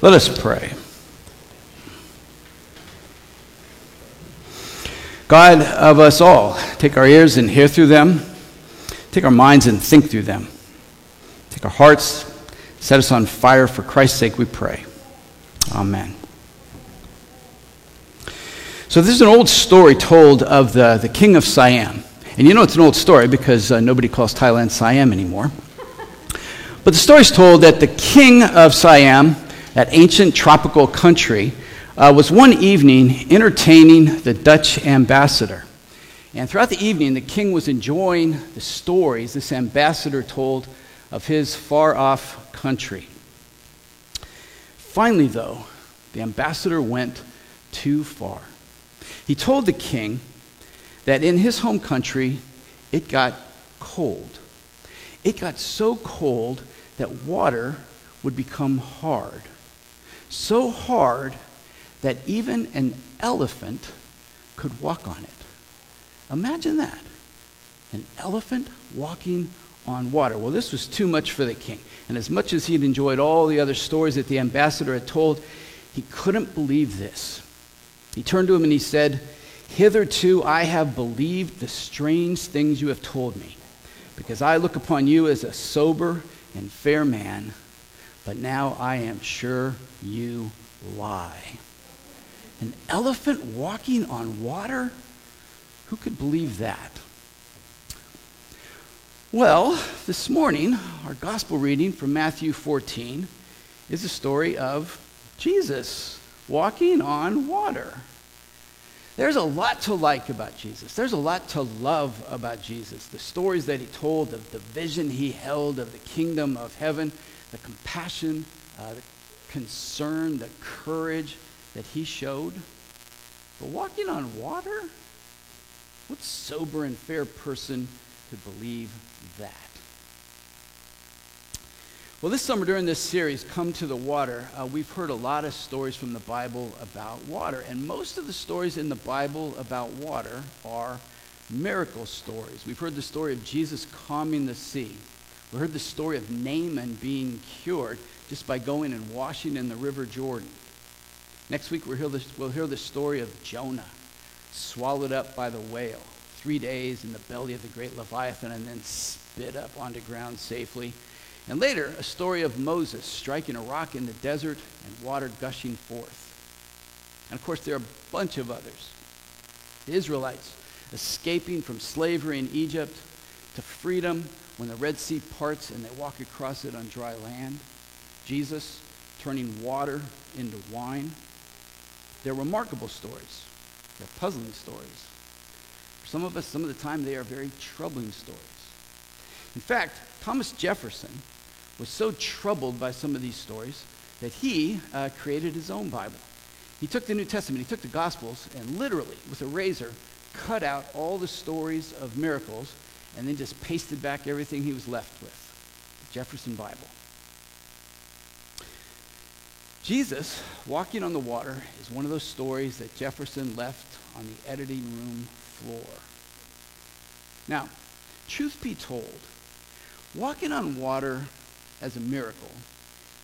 Let us pray. God of us all, take our ears and hear through them. Take our minds and think through them. Take our hearts, set us on fire for Christ's sake, we pray. Amen. So, this is an old story told of the, the king of Siam. And you know it's an old story because uh, nobody calls Thailand Siam anymore. But the story is told that the king of Siam, that ancient tropical country, uh, was one evening entertaining the Dutch ambassador. And throughout the evening, the king was enjoying the stories this ambassador told of his far off country. Finally, though, the ambassador went too far. He told the king that in his home country, it got cold. It got so cold that water would become hard. So hard that even an elephant could walk on it. Imagine that. An elephant walking on water. Well, this was too much for the king. And as much as he had enjoyed all the other stories that the ambassador had told, he couldn't believe this. He turned to him and he said, Hitherto I have believed the strange things you have told me, because I look upon you as a sober and fair man, but now I am sure you lie. An elephant walking on water? Who could believe that? Well, this morning, our gospel reading from Matthew 14 is the story of Jesus walking on water. There's a lot to like about Jesus. There's a lot to love about Jesus. The stories that he told, of the vision he held of the kingdom of heaven, the compassion, uh, the concern, the courage that he showed. But walking on water? What sober and fair person could believe that? Well, this summer during this series, Come to the Water, uh, we've heard a lot of stories from the Bible about water. And most of the stories in the Bible about water are miracle stories. We've heard the story of Jesus calming the sea. We heard the story of Naaman being cured just by going and washing in the River Jordan. Next week, we'll hear, the, we'll hear the story of Jonah, swallowed up by the whale, three days in the belly of the great Leviathan, and then spit up onto ground safely. And later, a story of Moses striking a rock in the desert and water gushing forth. And of course, there are a bunch of others. The Israelites escaping from slavery in Egypt to freedom when the Red Sea parts and they walk across it on dry land. Jesus turning water into wine. They're remarkable stories. They're puzzling stories. For some of us, some of the time, they are very troubling stories. In fact, Thomas Jefferson was so troubled by some of these stories that he uh, created his own Bible. He took the New Testament, he took the Gospels, and literally, with a razor, cut out all the stories of miracles and then just pasted back everything he was left with. The Jefferson Bible. Jesus walking on the water is one of those stories that Jefferson left on the editing room floor. Now, truth be told, walking on water as a miracle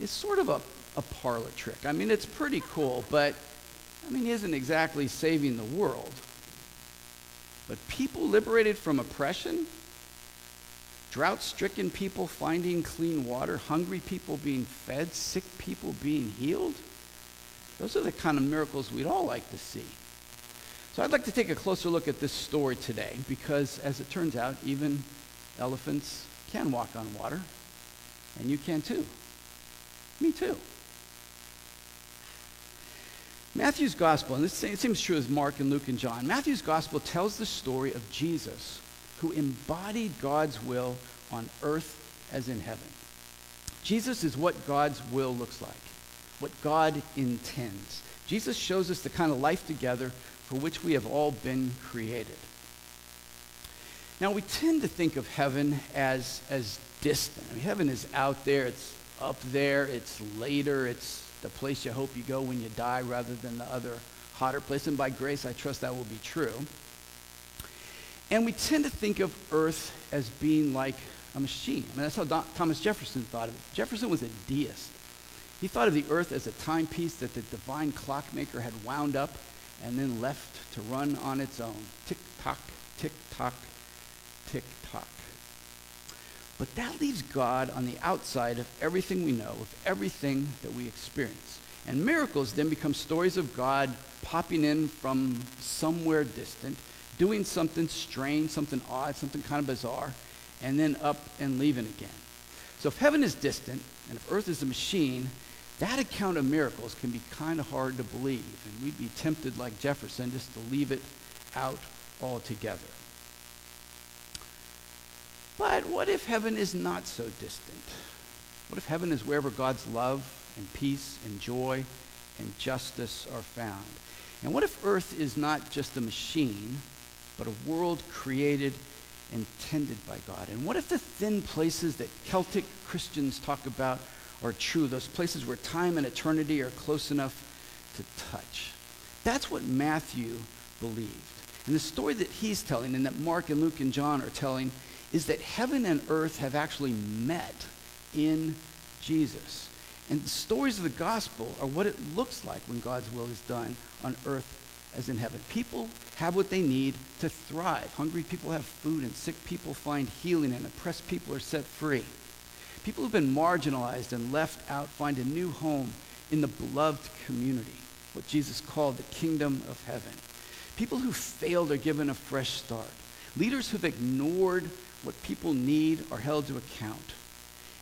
is sort of a, a parlor trick. I mean, it's pretty cool, but I mean, isn't exactly saving the world. But people liberated from oppression, drought stricken people finding clean water, hungry people being fed, sick people being healed, those are the kind of miracles we'd all like to see. So I'd like to take a closer look at this story today because, as it turns out, even elephants can walk on water. And you can too. Me too. Matthew's gospel, and this seems true as Mark and Luke and John, Matthew's gospel tells the story of Jesus who embodied God's will on earth as in heaven. Jesus is what God's will looks like, what God intends. Jesus shows us the kind of life together for which we have all been created. Now, we tend to think of heaven as, as distant. I mean, heaven is out there, it's up there, it's later, it's the place you hope you go when you die rather than the other hotter place. And by grace, I trust that will be true. And we tend to think of earth as being like a machine. I mean, that's how Don, Thomas Jefferson thought of it. Jefferson was a deist. He thought of the earth as a timepiece that the divine clockmaker had wound up and then left to run on its own. Tick tock, tick tock, tick tock. But that leaves God on the outside of everything we know, of everything that we experience. And miracles then become stories of God popping in from somewhere distant, doing something strange, something odd, something kind of bizarre, and then up and leaving again. So if heaven is distant and if earth is a machine, that account of miracles can be kind of hard to believe. And we'd be tempted, like Jefferson, just to leave it out altogether. But what if heaven is not so distant? What if heaven is wherever God's love and peace and joy and justice are found? And what if earth is not just a machine, but a world created and tended by God? And what if the thin places that Celtic Christians talk about are true, those places where time and eternity are close enough to touch? That's what Matthew believed. And the story that he's telling and that Mark and Luke and John are telling is that heaven and earth have actually met in Jesus. And the stories of the gospel are what it looks like when God's will is done on earth as in heaven. People have what they need to thrive. Hungry people have food, and sick people find healing, and oppressed people are set free. People who've been marginalized and left out find a new home in the beloved community, what Jesus called the kingdom of heaven. People who failed are given a fresh start. Leaders who've ignored what people need are held to account.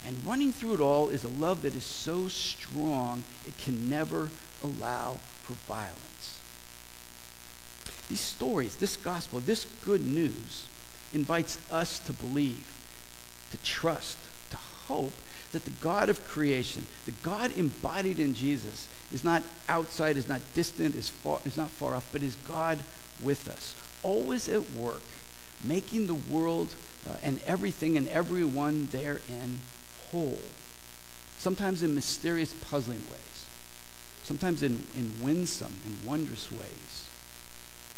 And running through it all is a love that is so strong it can never allow for violence. These stories, this gospel, this good news invites us to believe, to trust, to hope that the God of creation, the God embodied in Jesus, is not outside, is not distant, is, far, is not far off, but is God with us, always at work, making the world uh, and everything and everyone therein whole. Sometimes in mysterious, puzzling ways. Sometimes in, in winsome and wondrous ways.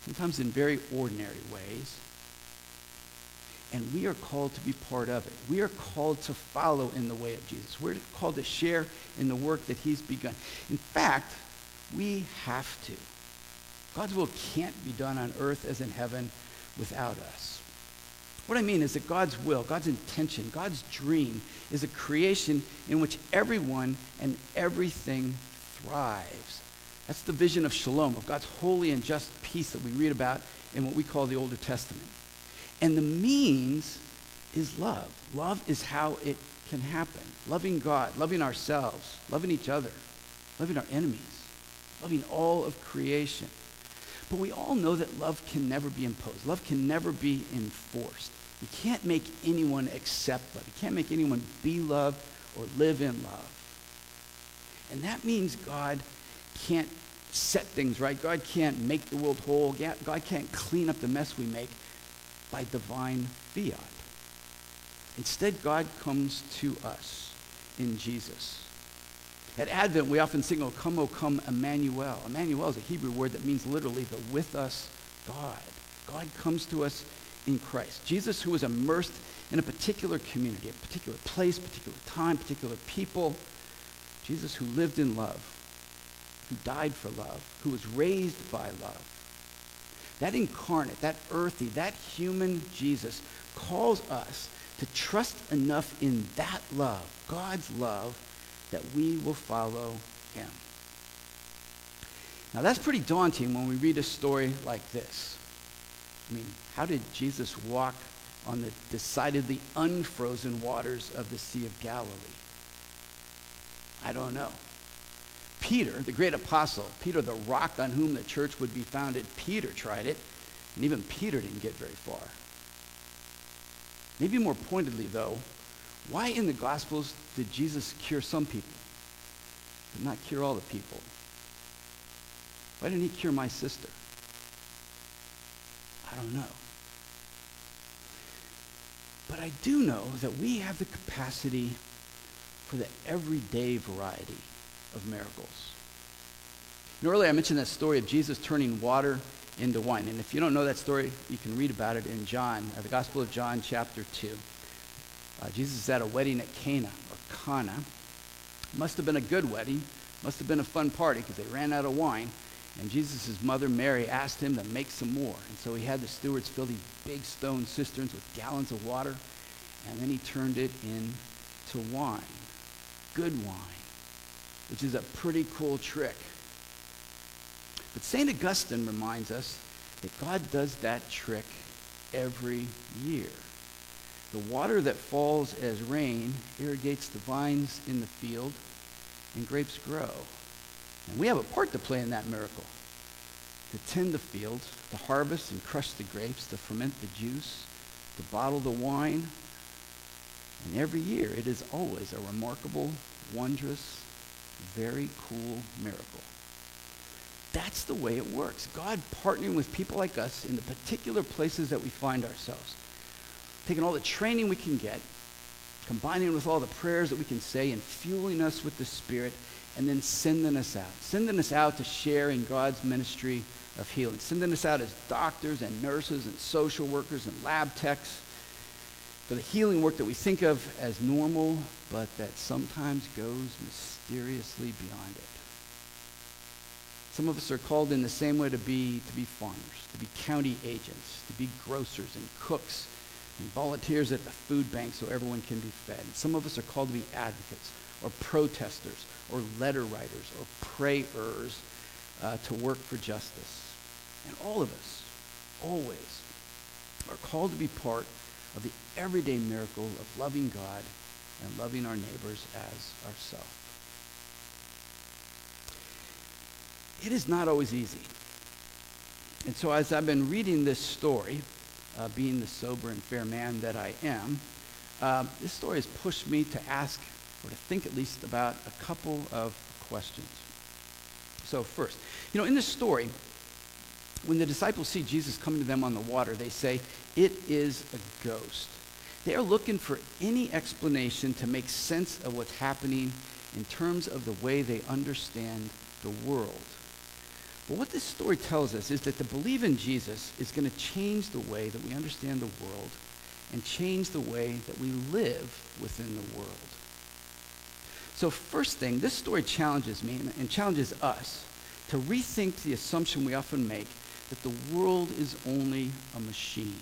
Sometimes in very ordinary ways. And we are called to be part of it. We are called to follow in the way of Jesus. We're called to share in the work that he's begun. In fact, we have to. God's will can't be done on earth as in heaven without us. What I mean is that God's will, God's intention, God's dream is a creation in which everyone and everything thrives. That's the vision of shalom, of God's holy and just peace that we read about in what we call the Older Testament. And the means is love. Love is how it can happen. Loving God, loving ourselves, loving each other, loving our enemies, loving all of creation. But we all know that love can never be imposed. Love can never be enforced. You can't make anyone accept love. You can't make anyone be loved or live in love. And that means God can't set things right. God can't make the world whole. God can't clean up the mess we make by divine fiat. Instead, God comes to us in Jesus. At Advent, we often sing, O come, O come, Emmanuel. Emmanuel is a Hebrew word that means literally the with us God. God comes to us in Christ. Jesus, who was immersed in a particular community, a particular place, particular time, particular people. Jesus, who lived in love, who died for love, who was raised by love. That incarnate, that earthy, that human Jesus calls us to trust enough in that love, God's love, that we will follow him. Now, that's pretty daunting when we read a story like this. I mean, how did Jesus walk on the decidedly unfrozen waters of the Sea of Galilee? I don't know. Peter, the great apostle, Peter, the rock on whom the church would be founded, Peter tried it, and even Peter didn't get very far. Maybe more pointedly, though, why in the Gospels did Jesus cure some people, but not cure all the people? Why didn't he cure my sister? I don't know. But I do know that we have the capacity for the everyday variety of miracles. Know, earlier I mentioned that story of Jesus turning water into wine. And if you don't know that story, you can read about it in John, uh, the Gospel of John, chapter 2. Uh, Jesus is at a wedding at Cana, or Cana, Must have been a good wedding. Must have been a fun party because they ran out of wine. And Jesus' mother, Mary, asked him to make some more. And so he had the stewards fill these big stone cisterns with gallons of water. And then he turned it into wine. Good wine. Which is a pretty cool trick. But St. Augustine reminds us that God does that trick every year. The water that falls as rain irrigates the vines in the field, and grapes grow. And we have a part to play in that miracle. To tend the fields, to harvest and crush the grapes, to ferment the juice, to bottle the wine. And every year it is always a remarkable, wondrous, very cool miracle. That's the way it works. God partnering with people like us in the particular places that we find ourselves. Taking all the training we can get, combining with all the prayers that we can say, and fueling us with the Spirit, and then sending us out. Sending us out to share in God's ministry of healing. Sending us out as doctors and nurses and social workers and lab techs the healing work that we think of as normal, but that sometimes goes mysteriously beyond it. Some of us are called in the same way to be, to be farmers, to be county agents, to be grocers and cooks and volunteers at the food bank so everyone can be fed. And some of us are called to be advocates or protesters or letter writers or prayers uh, to work for justice. And all of us, always, are called to be part of the everyday miracle of loving God and loving our neighbors as ourselves. it is not always easy. And so as I've been reading this story, uh, being the sober and fair man that I am, uh, this story has pushed me to ask, or to think at least, about a couple of questions. So first, you know, in this story, when the disciples see Jesus coming to them on the water, they say, it is a ghost. They are looking for any explanation to make sense of what's happening in terms of the way they understand the world. But what this story tells us is that to believe in Jesus is going to change the way that we understand the world and change the way that we live within the world. So first thing, this story challenges me and challenges us to rethink the assumption we often make that the world is only a machine.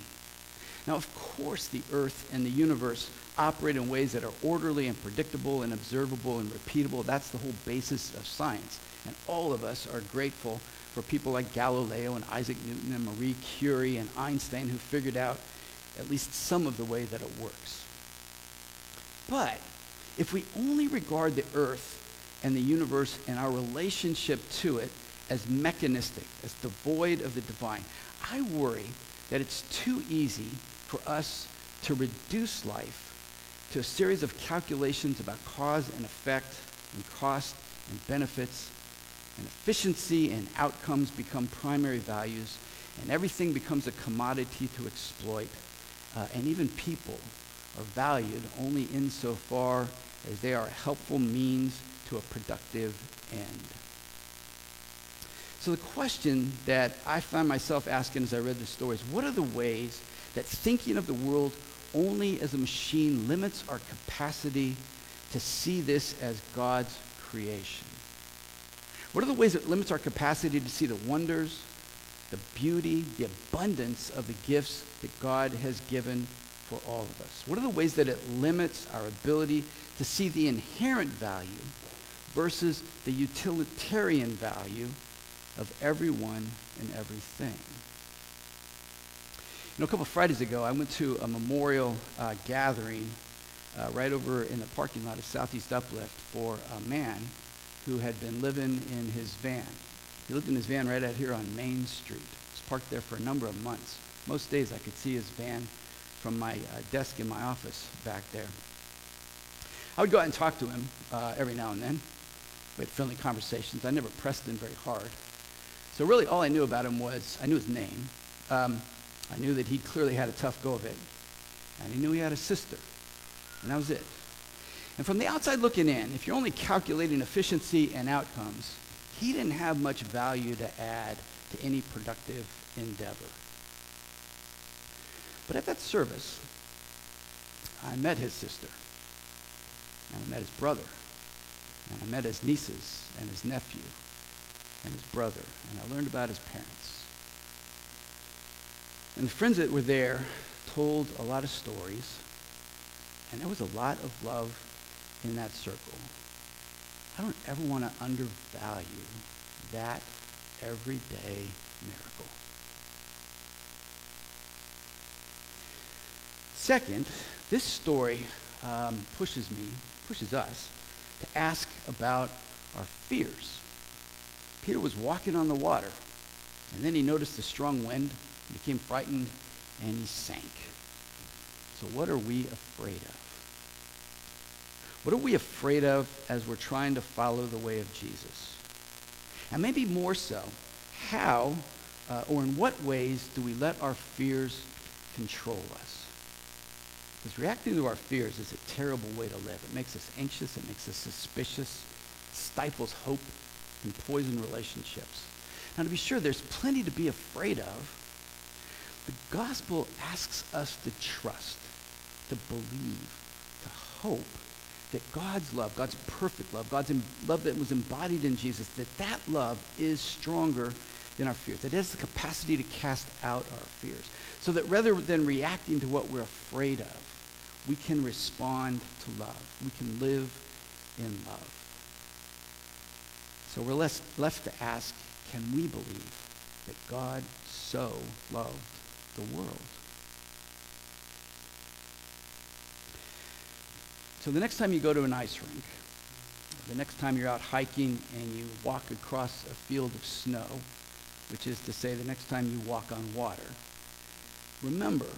Now, of course, the earth and the universe operate in ways that are orderly and predictable and observable and repeatable. That's the whole basis of science. And all of us are grateful for people like Galileo and Isaac Newton and Marie Curie and Einstein who figured out at least some of the way that it works. But if we only regard the earth and the universe and our relationship to it as mechanistic, as devoid of the divine, I worry that it's too easy for us to reduce life to a series of calculations about cause and effect and cost and benefits and efficiency and outcomes become primary values, and everything becomes a commodity to exploit. Uh, and even people are valued only insofar as they are a helpful means to a productive end. So the question that I find myself asking as I read this story is what are the ways that thinking of the world only as a machine limits our capacity to see this as God's creation? What are the ways it limits our capacity to see the wonders, the beauty, the abundance of the gifts that God has given for all of us? What are the ways that it limits our ability to see the inherent value versus the utilitarian value of everyone and everything? You know, a couple of Fridays ago, I went to a memorial uh, gathering uh, right over in the parking lot of Southeast Uplift for a man who had been living in his van. He lived in his van right out here on Main Street. He was parked there for a number of months. Most days I could see his van from my uh, desk in my office back there. I would go out and talk to him uh, every now and then. We had friendly conversations. I never pressed him very hard. So really all I knew about him was, I knew his name. Um, I knew that he clearly had a tough go of it. And he knew he had a sister. And that was it. And from the outside looking in, if you're only calculating efficiency and outcomes, he didn't have much value to add to any productive endeavor. But at that service, I met his sister. And I met his brother. And I met his nieces and his nephew and his brother, and I learned about his parents. And the friends that were there told a lot of stories, and there was a lot of love in that circle. I don't ever want to undervalue that everyday miracle. Second, this story um, pushes me, pushes us, to ask about our fears. Peter was walking on the water, and then he noticed a strong wind, became frightened, and he sank. So, what are we afraid of? What are we afraid of as we're trying to follow the way of Jesus? And maybe more so, how uh, or in what ways do we let our fears control us? Because reacting to our fears is a terrible way to live. It makes us anxious, it makes us suspicious, stifles hope, and poison relationships. Now, to be sure, there's plenty to be afraid of. The gospel asks us to trust, to believe, to hope that God's love, God's perfect love, God's love that was embodied in Jesus, that that love is stronger than our fears. That it has the capacity to cast out our fears. So that rather than reacting to what we're afraid of, we can respond to love. We can live in love. So we're left, left to ask, can we believe that God so loved the world? So the next time you go to an ice rink, the next time you're out hiking and you walk across a field of snow, which is to say the next time you walk on water, remember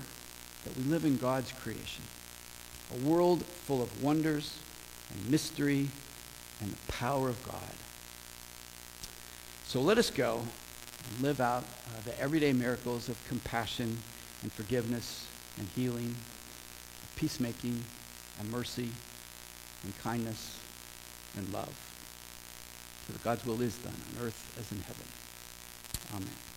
that we live in God's creation, a world full of wonders and mystery and the power of God. So let us go and live out uh, the everyday miracles of compassion and forgiveness and healing, peacemaking and mercy and kindness and love. So that God's will is done on earth as in heaven. Amen.